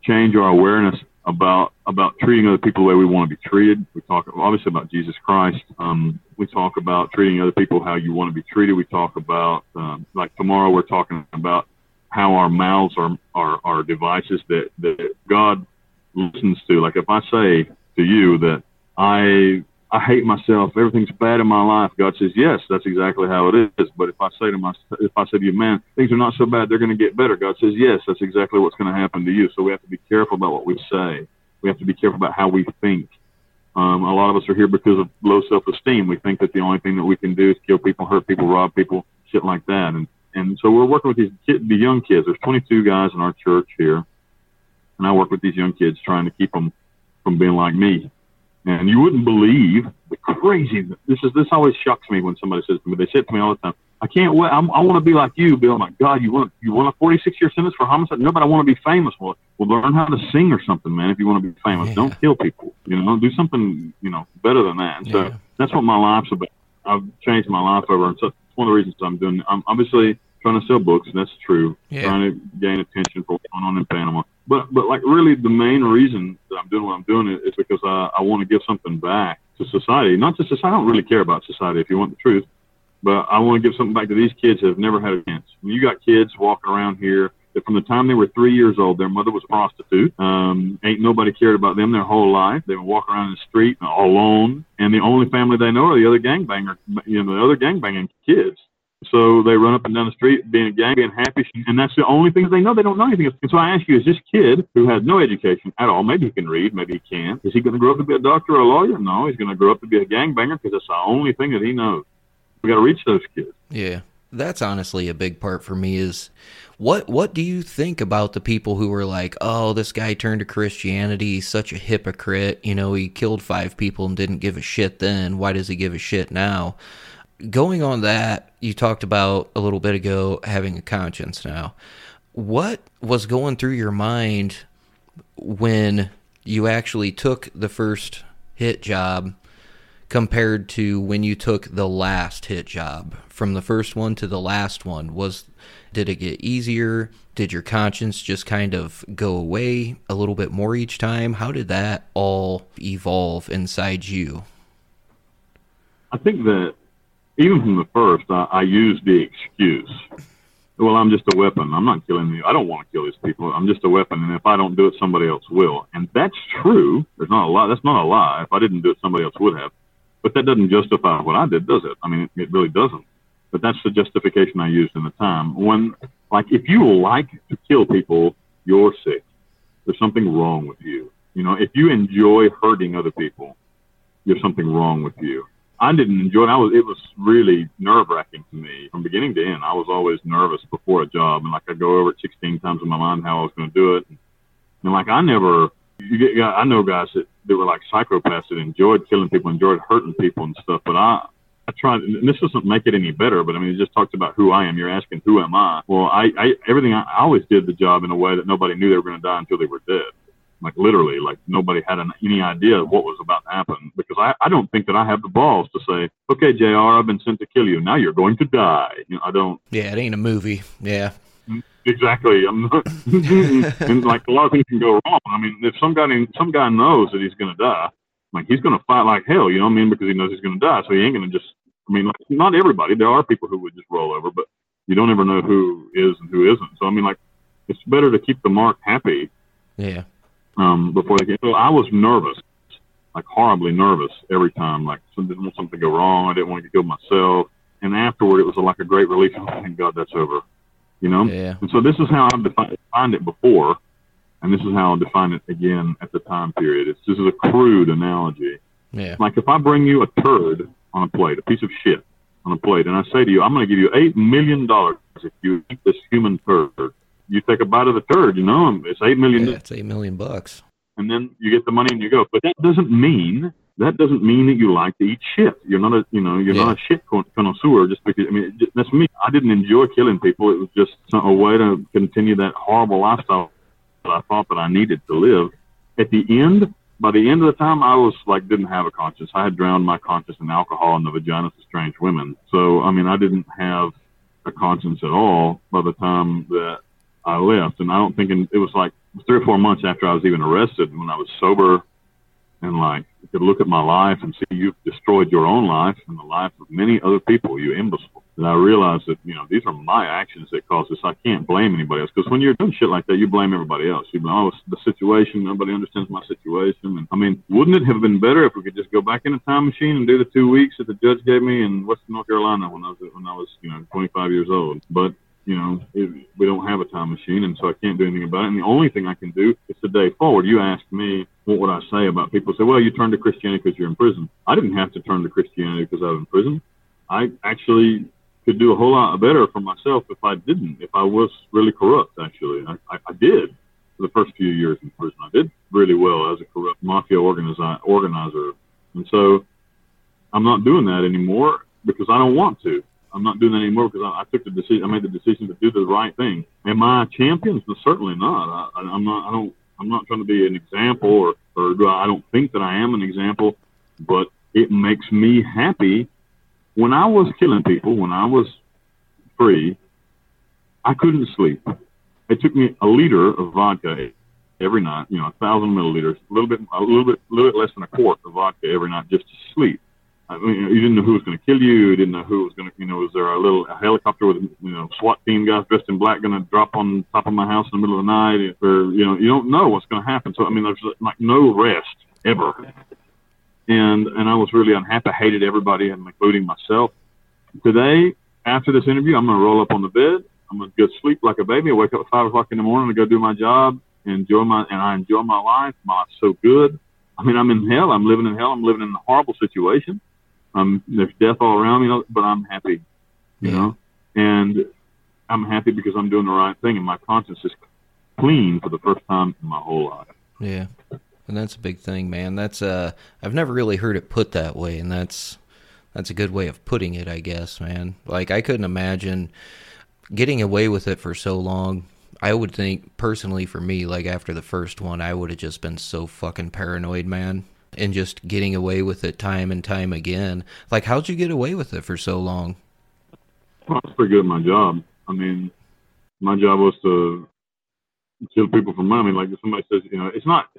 change our awareness about about treating other people the way we want to be treated. We talk obviously about Jesus Christ. Um, we talk about treating other people how you want to be treated. We talk about um, like tomorrow we're talking about how our mouths are are, are devices that that God listens to. Like if I say to you that I I hate myself, everything's bad in my life, God says, Yes, that's exactly how it is. But if I say to my if I say to you, Man, things are not so bad, they're gonna get better, God says, Yes, that's exactly what's gonna happen to you. So we have to be careful about what we say. We have to be careful about how we think. Um, a lot of us are here because of low self esteem. We think that the only thing that we can do is kill people, hurt people, rob people, shit like that. And and so we're working with these kid, the young kids. There's 22 guys in our church here and I work with these young kids trying to keep them from being like me. And you wouldn't believe the crazy. This is this always shocks me when somebody says to me. They say to me all the time, "I can't wait. I'm, I want to be like you, Bill." My God, you want you want a 46 year sentence for homicide? No, but I want to be famous. Well, well, learn how to sing or something, man. If you want to be famous, yeah. don't kill people. You know, do something you know better than that. And yeah. so that's what my life's about. I've changed my life over, and so it's one of the reasons I'm doing. I'm obviously trying to sell books, and that's true. Yeah. Trying to gain attention for what's going on in Panama. But but like really, the main reason that I'm doing what I'm doing is because I, I want to give something back to society. Not to society. I don't really care about society, if you want the truth. But I want to give something back to these kids that have never had a chance. When you got kids walking around here that from the time they were three years old, their mother was a prostitute. Um, ain't nobody cared about them their whole life. They would walk around the street alone, and the only family they know are the other gangbanger, you know, the other gangbanging kids. So they run up and down the street being a gang, being happy, and that's the only thing they know. They don't know anything. And so I ask you, is this kid who has no education at all, maybe he can read, maybe he can't, is he going to grow up to be a doctor or a lawyer? No, he's going to grow up to be a gangbanger because that's the only thing that he knows. We got to reach those kids. Yeah, that's honestly a big part for me. Is what what do you think about the people who are like, oh, this guy turned to Christianity, he's such a hypocrite. You know, he killed five people and didn't give a shit then. Why does he give a shit now? Going on that, you talked about a little bit ago having a conscience now. What was going through your mind when you actually took the first hit job compared to when you took the last hit job? From the first one to the last one was did it get easier? Did your conscience just kind of go away a little bit more each time? How did that all evolve inside you? I think that even from the first, I, I used the excuse. Well, I'm just a weapon. I'm not killing you. I don't want to kill these people. I'm just a weapon, and if I don't do it, somebody else will. And that's true. There's not a lie. That's not a lie. If I didn't do it, somebody else would have. But that doesn't justify what I did, does it? I mean, it, it really doesn't. But that's the justification I used in the time. When, like, if you like to kill people, you're sick. There's something wrong with you. You know, if you enjoy hurting other people, there's something wrong with you. I didn't enjoy it. I was it was really nerve wracking to me from beginning to end. I was always nervous before a job, and like I go over it 16 times in my mind how I was going to do it. And, and like I never, you get, I know guys that that were like psychopaths that enjoyed killing people, enjoyed hurting people and stuff. But I, I try, and this doesn't make it any better, but I mean, it just talks about who I am. You're asking, who am I? Well, I, I everything, I, I always did the job in a way that nobody knew they were going to die until they were dead. Like literally, like nobody had an, any idea what was about to happen because I, I don't think that I have the balls to say, okay, JR, I've been sent to kill you. Now you're going to die. You know, I don't. Yeah, it ain't a movie. Yeah. Exactly. I'm not, and like a lot of things can go wrong. I mean, if some guy some guy knows that he's going to die, like he's going to fight like hell. You know what I mean? Because he knows he's going to die, so he ain't going to just. I mean, like, not everybody. There are people who would just roll over, but you don't ever know who is and who isn't. So I mean, like, it's better to keep the mark happy. Yeah. Um, before they get. So I was nervous, like horribly nervous every time. Like, so I didn't want something to go wrong. I didn't want to kill myself. And afterward, it was like a great relief. Oh, thank God that's over you know? Yeah. And so this is how I've defined, defined it before, and this is how I'll define it again at the time period. It's this is a crude analogy. Yeah. Like if I bring you a turd on a plate, a piece of shit on a plate, and I say to you, I'm going to give you eight million dollars if you eat this human turd. You take a bite of the turd, you know, it's eight million. Yeah, it's eight million bucks. And then you get the money and you go. But that doesn't mean that doesn't mean that you like to eat shit. You're not a, you know, you're yeah. not a shit connoisseur just because, I mean, that's me. I didn't enjoy killing people. It was just a way to continue that horrible lifestyle that I thought that I needed to live. At the end, by the end of the time, I was like, didn't have a conscience. I had drowned my conscience in alcohol and the vaginas of strange women. So, I mean, I didn't have a conscience at all by the time that I left. And I don't think in, it was like three or four months after I was even arrested when I was sober and like you could look at my life and see you've destroyed your own life and the life of many other people, you imbecile. And I realized that, you know, these are my actions that caused this. I can't blame anybody else. Because when you're doing shit like that, you blame everybody else. You blame, oh, the situation. Nobody understands my situation. And I mean, wouldn't it have been better if we could just go back in a time machine and do the two weeks that the judge gave me in Western North Carolina when I was, when I was, you know, 25 years old? But you know, it, we don't have a time machine, and so I can't do anything about it. And the only thing I can do is the day forward. You asked me, what would I say about people say, well, you turned to Christianity because you're in prison. I didn't have to turn to Christianity because I was in prison. I actually could do a whole lot better for myself if I didn't, if I was really corrupt, actually. I, I, I did for the first few years in prison. I did really well as a corrupt mafia organizer. And so I'm not doing that anymore because I don't want to. I'm not doing that anymore because I, I took the decision. I made the decision to do the right thing. Am I a champion? certainly not. I, I'm not. I don't. I'm not trying to be an example, or or do I, I don't think that I am an example. But it makes me happy. When I was killing people, when I was free, I couldn't sleep. It took me a liter of vodka every night. You know, a thousand milliliters, a little bit, a little bit, a little bit less than a quart of vodka every night just to sleep I mean, you didn't know who was going to kill you. You didn't know who was going to, you know, was there a little a helicopter with, you know, SWAT team guys dressed in black going to drop on top of my house in the middle of the night? Or, you know, you don't know what's going to happen. So, I mean, there's like no rest ever. And, and I was really unhappy. I hated everybody, including myself. Today, after this interview, I'm going to roll up on the bed. I'm going to go sleep like a baby. I wake up at five o'clock in the morning to go do my job enjoy my, and I enjoy my life. My life's so good. I mean, I'm in hell. I'm living in hell. I'm living in a horrible situation um, there's death all around me, but I'm happy, you yeah. know, and I'm happy because I'm doing the right thing, and my conscience is clean for the first time in my whole life. Yeah, and that's a big thing, man. That's uh, I've never really heard it put that way, and that's that's a good way of putting it, I guess, man. Like I couldn't imagine getting away with it for so long. I would think personally for me, like after the first one, I would have just been so fucking paranoid, man and just getting away with it time and time again. Like, how'd you get away with it for so long? Well, I was pretty good at my job. I mean, my job was to kill people for money. Like if somebody says, you know, it's not,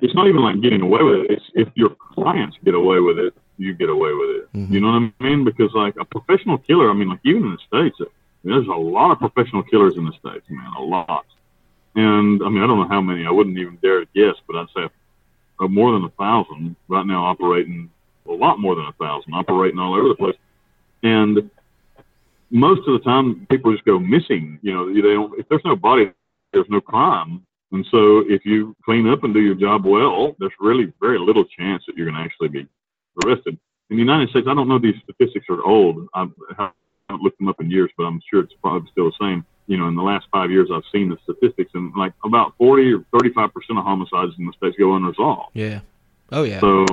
it's not even like getting away with it. It's if your clients get away with it, you get away with it. Mm-hmm. You know what I mean? Because like a professional killer, I mean, like even in the states, there's a lot of professional killers in the states, man, a lot. And I mean, I don't know how many. I wouldn't even dare to guess, but I'd say of more than a thousand right now operating a lot more than a thousand operating all over the place. And most of the time people just go missing you know they don't if there's no body there's no crime. And so if you clean up and do your job well there's really very little chance that you're going to actually be arrested. In the united states i don't know these statistics are old. I haven't looked them up in years but i'm sure it's probably still the same you know, in the last five years, I've seen the statistics, and like about 40 or 35 percent of homicides in the states go unresolved. Yeah. Oh yeah. So,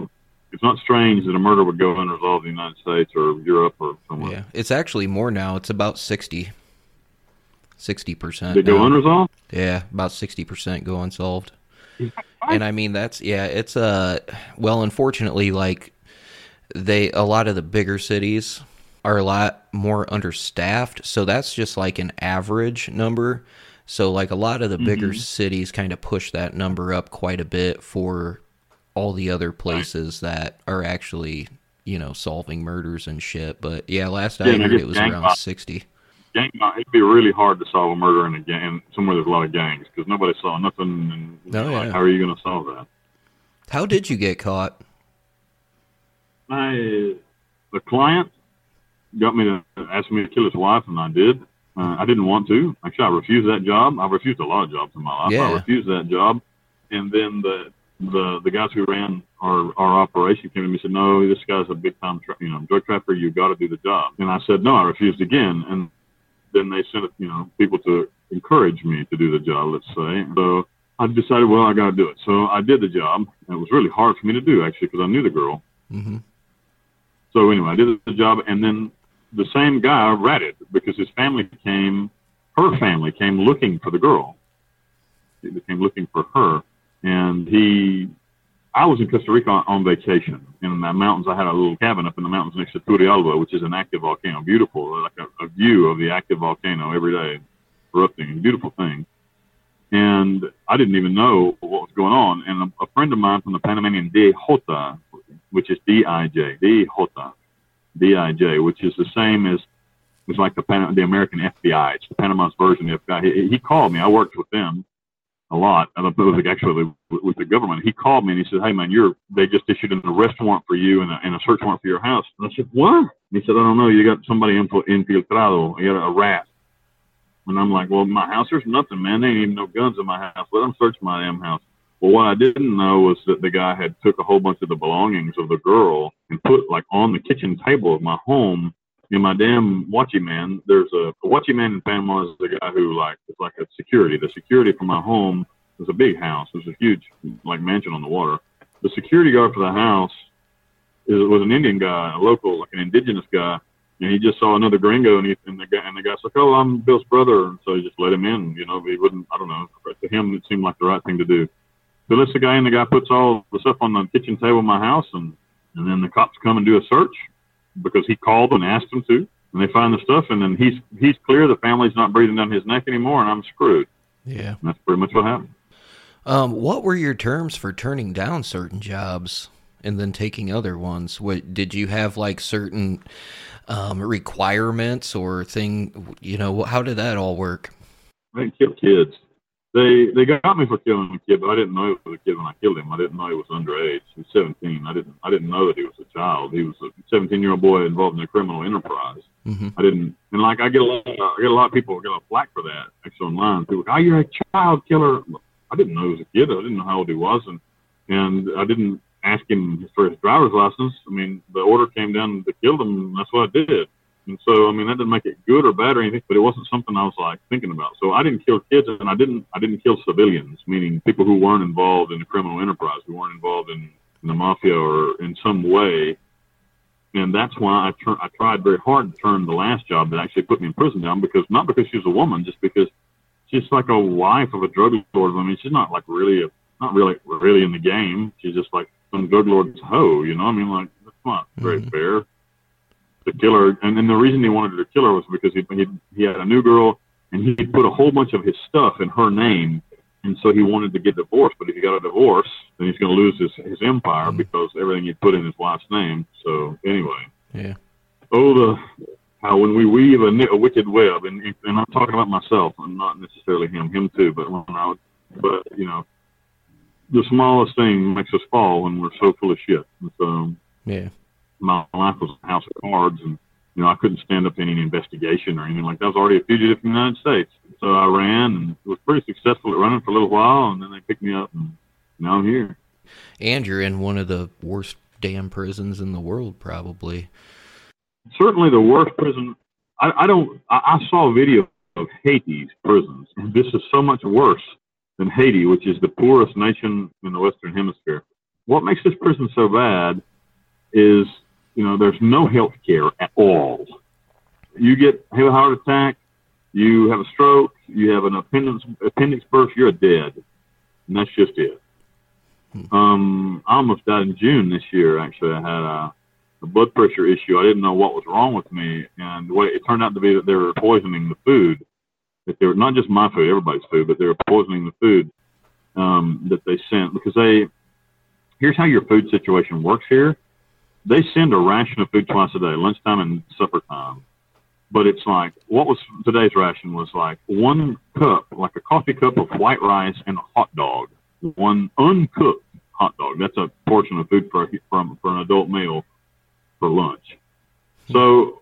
it's not strange that a murder would go unresolved in the United States or Europe or somewhere. Yeah, it's actually more now. It's about 60. 60%. They go unresolved? Yeah, about 60% go unsolved. And I mean that's yeah, it's uh well unfortunately like they a lot of the bigger cities are a lot more understaffed, so that's just like an average number. So like a lot of the bigger Mhm. cities kind of push that number up quite a bit for all the other places that are actually, you know, solving murders and shit. But yeah, last I Yeah, I heard it was around violence- 60. Gang, it'd be really hard to solve a murder in a gang somewhere there's a lot of gangs because nobody saw nothing. And Oh, yeah. how are you going to solve that? How did you get caught? I, the client got me to ask me to kill his wife, and I did. Uh, I didn't want to. Actually, I refused that job. I refused a lot of jobs in my life. Yeah. I refused that job, and then the the the guys who ran our our operation came to me and said, "No, this guy's a big time, tra- you know, drug trafficker. You got to do the job." And I said, "No." I refused again, and then they sent you know people to encourage me to do the job. Let's say so. I decided, well, I got to do it. So I did the job. And it was really hard for me to do actually because I knew the girl. Mm-hmm. So anyway, I did the job, and then the same guy ratted because his family came, her family came looking for the girl. They came looking for her, and he. I was in Costa Rica on, on vacation in the mountains. I had a little cabin up in the mountains next to Turrialba, which is an active volcano. Beautiful, like a, a view of the active volcano every day, erupting. Beautiful thing. And I didn't even know what was going on. And a, a friend of mine from the Panamanian DJ, which is D-I-J, D-Jota, D-I-J, which is the same as was like the Pan- the American FBI. It's the Panama's version of FBI. He, he called me. I worked with them a lot. I don't know, was actually with, with the government. He called me and he said, "Hey man, you're they just issued an arrest warrant for you and a, and a search warrant for your house." And I said, "What?" And he said, "I don't know. You got somebody infil- infiltrado. You got a rat." And I'm like, "Well, my house, there's nothing, man. There ain't even no guns in my house. Let them search my damn house." Well, what I didn't know was that the guy had took a whole bunch of the belongings of the girl and put like on the kitchen table of my home. In my damn watchy man, there's a, a watchy man in Panama is the guy who like it's like a security. The security for my home was a big house. It was a huge like mansion on the water. The security guard for the house is, was an Indian guy, a local, like an indigenous guy, and he just saw another gringo, and, he, and the guy and the guy's like, "Oh, I'm Bill's brother," and so he just let him in. You know, he wouldn't. I don't know. To him, it seemed like the right thing to do. So lets the guy in. The guy puts all the stuff on the kitchen table of my house, and and then the cops come and do a search because he called and asked them to, and they find the stuff, and then he's he's clear. The family's not breathing down his neck anymore, and I'm screwed. Yeah. And that's pretty much what happened. Um, what were your terms for turning down certain jobs and then taking other ones? What did you have like certain um, requirements or thing? You know, how did that all work? I didn't kill kids. They they got me for killing a kid, but I didn't know it was a kid when I killed him. I didn't know he was underage. He was 17. I didn't I didn't know that he was a child. He was a 17 year old boy involved in a criminal enterprise. Mm-hmm. I didn't, and like I get a lot, I get a lot of people get a flack for that actually online. People, go, oh, you're a child killer. I didn't know he was a kid. I didn't know how old he was, and and I didn't ask him for his driver's license. I mean, the order came down to kill him, and that's what I did. And so, I mean, that didn't make it good or bad or anything, but it wasn't something I was like thinking about. So I didn't kill kids, and I didn't, I didn't kill civilians, meaning people who weren't involved in the criminal enterprise, who weren't involved in, in the mafia or in some way. And that's why I tur- I tried very hard to turn the last job that actually put me in prison down because not because she was a woman, just because she's like a wife of a drug lord. I mean, she's not like really, a, not really, really in the game. She's just like some drug lord's hoe, you know. I mean, like that's not very Mm-hmm. fair to kill her. And then the reason he wanted to kill her was because he he he had a new girl and he put a whole bunch of his stuff in her name. And so he wanted to get divorced, but if he got a divorce, then he's going to lose his, his empire mm. because everything he put in his wife's name. So anyway, Yeah. oh the how when we weave a, a wicked web, and and I'm talking about myself, and not necessarily him, him too, but when I, but you know, the smallest thing makes us fall when we're so full of shit. And so Yeah. My life was a house of cards, and you know I couldn't stand up any investigation or anything like that. I was already a fugitive from the United States, so I ran and was pretty successful at running for a little while, and then they picked me up, and now I'm here. And you're in one of the worst damn prisons in the world, probably. certainly the worst prison. I, I don't. I, I saw a video of Haiti's prisons. This is so much worse than Haiti, which is the poorest nation in the Western Hemisphere. What makes this prison so bad is, you know, there's no health care at all. You get have a heart attack, you have a stroke, you have an appendix appendix burst, you're dead, and that's just it. Um, I almost died in June this year. Actually, I had a, a blood pressure issue. I didn't know what was wrong with me, and the way it turned out to be that they were poisoning the food. That they were not just my food, everybody's food, but they were poisoning the food um, that they sent because they. Here's how your food situation works here. They send a ration of food twice a day, lunchtime and supper time. But it's like what was today's ration was like one cup, like a coffee cup of white rice and a hot dog one uncooked hot dog. That's a portion of food for for, for an adult male for lunch. So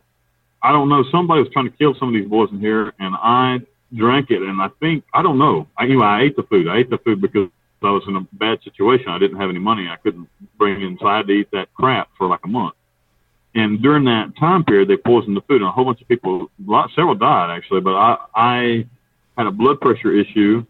I don't know. Somebody was trying to kill some of these boys in here, and I drank it. And I think I don't know. I, anyway, I ate the food. I ate the food because I was in a bad situation. I didn't have any money. I couldn't bring in, so I had to eat that crap for like a month. And during that time period, they poisoned the food, and a whole bunch of people, lot, several died actually. But I, I had a blood pressure issue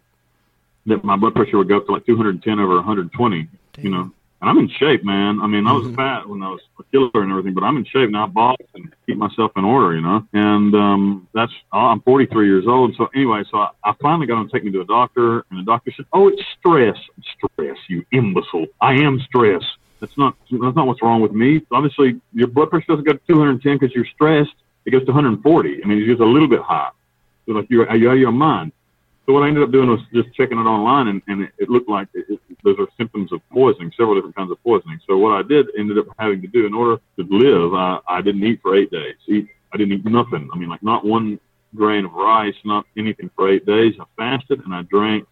that my blood pressure would go up to like 210 over 120. Damn. You know, and I'm in shape, man. I mean, I was mm-hmm. fat when I was a killer and everything, but I'm in shape now. I box and keep myself in order, you know. And um, that's I'm 43 years old. So anyway, so I, I finally got him to take me to a doctor, and the doctor said, "Oh, it's stress. Stress, you imbecile. I am stress. That's not that's not what's wrong with me. Obviously, your blood pressure doesn't go to 210 because you're stressed. It goes to 140. I mean, it's just a little bit high. So like you're, you're out of your mind. So what I ended up doing was just checking it online, and, and it, it looked like it, it, those are symptoms of poisoning, several different kinds of poisoning. So what I did ended up having to do in order to live, I, I didn't eat for eight days. Eat, I didn't eat nothing. I mean, like not one grain of rice, not anything for eight days. I fasted and I drank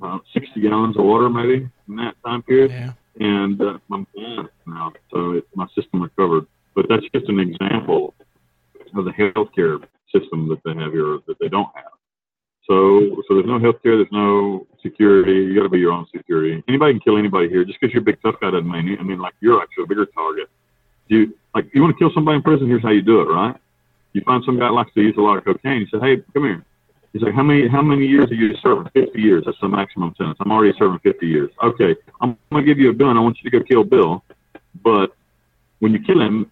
uh, 60 gallons of water maybe in that time period. Yeah. And uh, I'm fine now, so it, my system recovered. But that's just an example of the healthcare system that they have here that they don't have. So, so there's no health care, there's no security. You got to be your own security. Anybody can kill anybody here. Just because you're a big tough guy doesn't mean I mean like you're actually a bigger target. You like you want to kill somebody in prison? Here's how you do it, right? You find some guy likes to use a lot of cocaine. You say, hey, come here. He's like, how many how many years are you serving? 50 years. That's the maximum sentence. I'm already serving 50 years. Okay, I'm gonna give you a gun. I want you to go kill Bill, but when you kill him,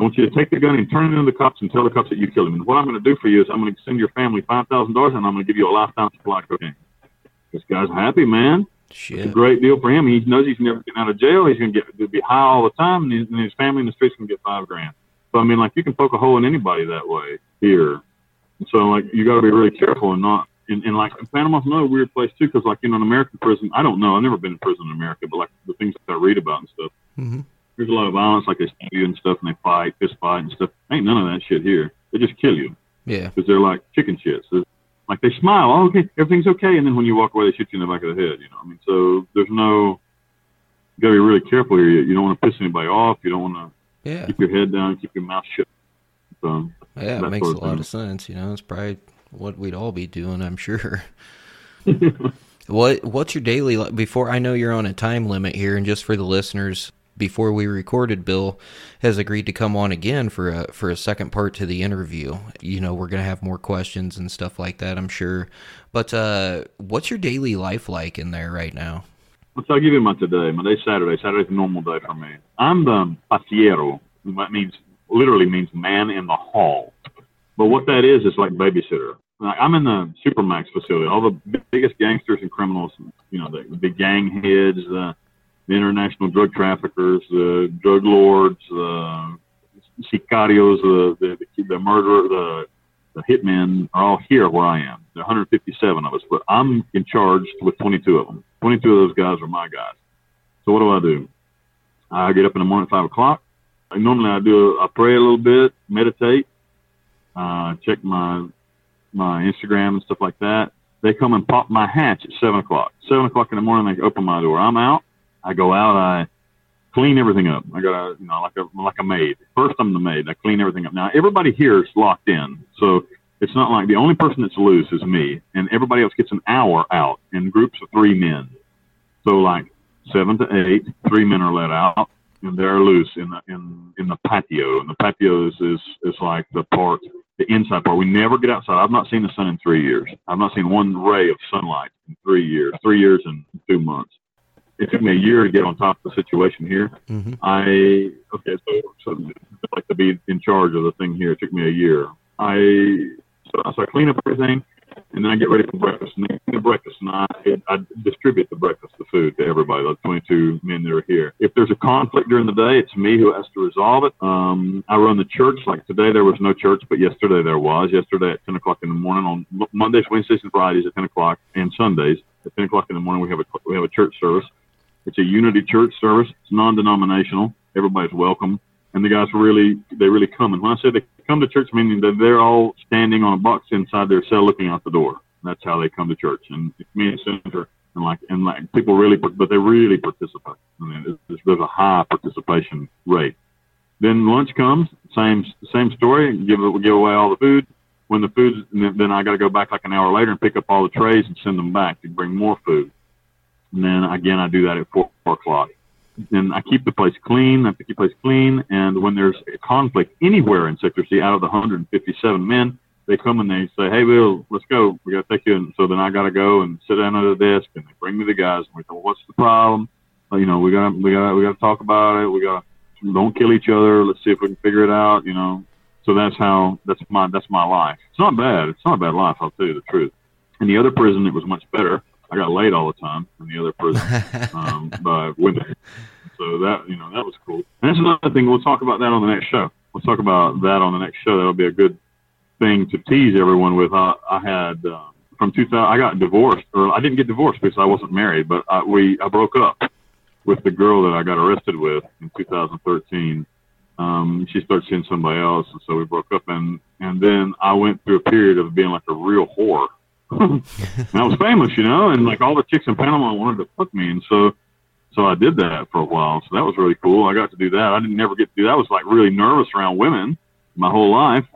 I want you to take the gun and turn it into the cops and tell the cops that you killed him. And what I'm going to do for you is I'm going to send your family five thousand dollars and I'm going to give you a lifetime supply of cocaine. This guy's happy, man. Shit. It's a great deal for him. He knows he's never getting out of jail. He's going to get be high all the time, and his, and his family in the streets can get five grand. So I mean, like you can poke a hole in anybody that way here. And so like you got to be really careful and not. And, and like Panama's another weird place too, because like you know, in American prison, I don't know. I've never been in prison in America, but like the things that I read about and stuff. Mm-hmm there's a lot of violence, like they stab you and stuff, and they fight, fist fight and stuff. Ain't none of that shit here. They just kill you. Yeah. Because they're like chicken shits. They're, like they smile, oh, okay, everything's okay, and then when you walk away, they shoot you in the back of the head. You know, I mean, so there's no. You gotta be really careful here. You, you don't want to piss anybody off. You don't want to. Yeah. Keep your head down. Keep your mouth shut. So, yeah, it makes a lot of sense. You know, it's probably what we'd all be doing. I'm sure. what What's your daily before? I know you're on a time limit here, and just for the listeners, before we recorded, Bill has agreed to come on again for a for a second part to the interview. You know, we're gonna have more questions and stuff like that, I'm sure. But uh, what's your daily life like in there right now? So I'll give you my today. My day's Saturday. Saturday's a normal day for me. I'm the pasillero. That means literally means man in the hall. But what that is is like babysitter. I'm in the Supermax facility. All the biggest gangsters and criminals, you know, the, the gang heads, the the international drug traffickers, the drug lords, the sicarios, the, the, the murderer, the, the hitmen are all here where I am. There are 157 of us, but I'm in charge with 22 of them. 22 of those guys are my guys. So what do I do? I get up in the morning at 5 o'clock. Normally I do, I pray a little bit, meditate, uh, check my, my Instagram and stuff like that. They come and pop my hatch at 7 o'clock. 7 o'clock in the morning, they open my door. I'm out. I go out, I clean everything up. I got a, you know, like a, like a maid. First, I'm the maid. I clean everything up. Now, everybody here is locked in. So it's not like the only person that's loose is me and everybody else gets an hour out in groups of three men. So like seven to eight, three men are let out and they're loose in the, in, in the patio. And the patio is, is, is like the part, the inside part. We never get outside. I've not seen the sun in three years. I've not seen one ray of sunlight in three years, three years and two months it took me a year to get on top of the situation here. Mm-hmm. I okay, so so like to be in charge of the thing here. It took me a year. I so, so I clean up everything, and then I get ready for breakfast. And then the breakfast, and I, I distribute the breakfast, the food to everybody. Those 22 men that are here. If there's a conflict during the day, it's me who has to resolve it. Um, I run the church. Like today, there was no church, but yesterday there was. Yesterday at 10 o'clock in the morning on Mondays, Wednesdays, and Fridays at 10 o'clock, and Sundays at 10 o'clock in the morning we have a we have a church service. It's a unity church service. It's non-denominational. Everybody's welcome, and the guys really they really come. And when I say they come to church, meaning that they're all standing on a box inside their cell looking out the door. That's how they come to church. And it's me and Senator and like and like people really, but they really participate. I mean, there's, there's a high participation rate. Then lunch comes, same same story. Give give away all the food. When the food, then I got to go back like an hour later and pick up all the trays and send them back to bring more food. And then again, I do that at four, four o'clock. And I keep the place clean. I keep the place clean. And when there's a conflict anywhere in Sector C, out of the 157 men, they come and they say, "Hey, Bill, let's go. We got to take you." And so then I got to go and sit down at the desk, and they bring me the guys, and we go, "What's the problem? You know, we got to we got we got to talk about it. We got to don't kill each other. Let's see if we can figure it out." You know, so that's how that's my that's my life. It's not bad. It's not a bad life. I'll tell you the truth. In the other prison, it was much better. I got laid all the time in the other prison um, by women. So that you know that was cool. And that's another thing. We'll talk about that on the next show. We'll talk about that on the next show. That'll be a good thing to tease everyone with. I, I had uh, from 2000. I got divorced, or I didn't get divorced because I wasn't married, but I, we I broke up with the girl that I got arrested with in 2013. Um, she started seeing somebody else, and so we broke up. And and then I went through a period of being like a real whore and I was famous, you know, and like all the chicks in Panama wanted to fuck me, and so so I did that for a while. So that was really cool. I got to do that. I didn't never get to do that. I was like really nervous around women my whole life,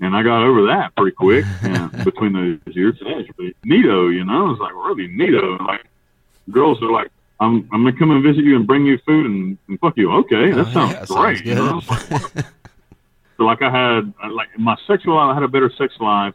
and I got over that pretty quick. And between those years, and was really neato, you know, it was like really neato. And like girls are like, I'm I'm gonna come and visit you and bring you food and, and fuck you. Okay, that oh, sounds yeah, great. Sounds you know? so like I had like my sexual life, I had a better sex life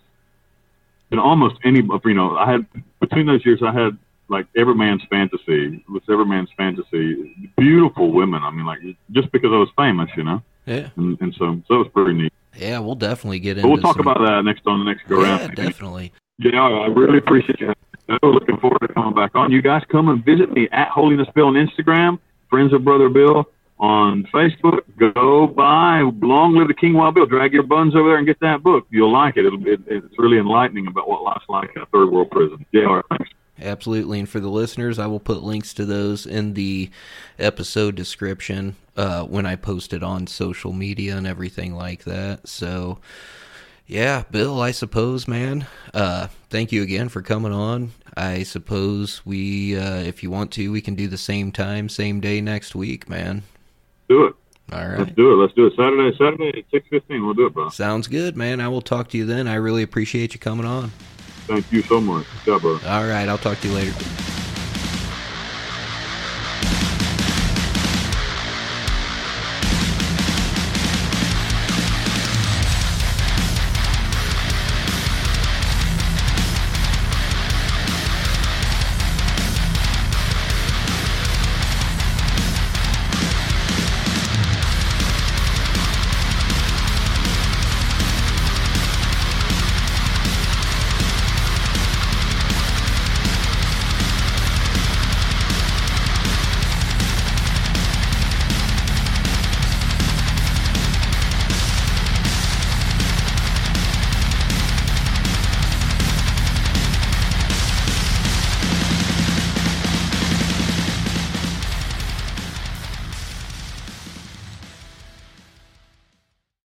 than almost any. You know, I had between those years, I had like every man's fantasy. It was every man's fantasy. Beautiful women. I mean, like just because I was famous, you know. Yeah. And, and so, so it was pretty neat. Yeah, we'll definitely get into. But we'll talk some... about that next on the next go yeah, round. definitely. Yeah, I really appreciate you. I'm looking forward to coming back on. You guys come and visit me at Holiness Bill on Instagram, Friends of Brother Bill on Facebook. Go buy Long Live the King Wild Bill. Drag your buns over there and get that book. You'll like it. It'll, it it's really enlightening about what life's like in a third world prison. JR, thanks. Absolutely. And for the listeners, I will put links to those in the episode description uh, when I post it on social media and everything like that. So, yeah, Bill, I suppose, man. Uh, thank you again for coming on. I suppose we, uh, if you want to, we can do the same time, same day next week, man do it. All right. Let's do it. Let's do it. Saturday, Saturday at six fifteen. We'll do it, bro. Sounds good, man. I will talk to you then. I really appreciate you coming on. Thank you so much. Job, bro. All right. I'll talk to you later.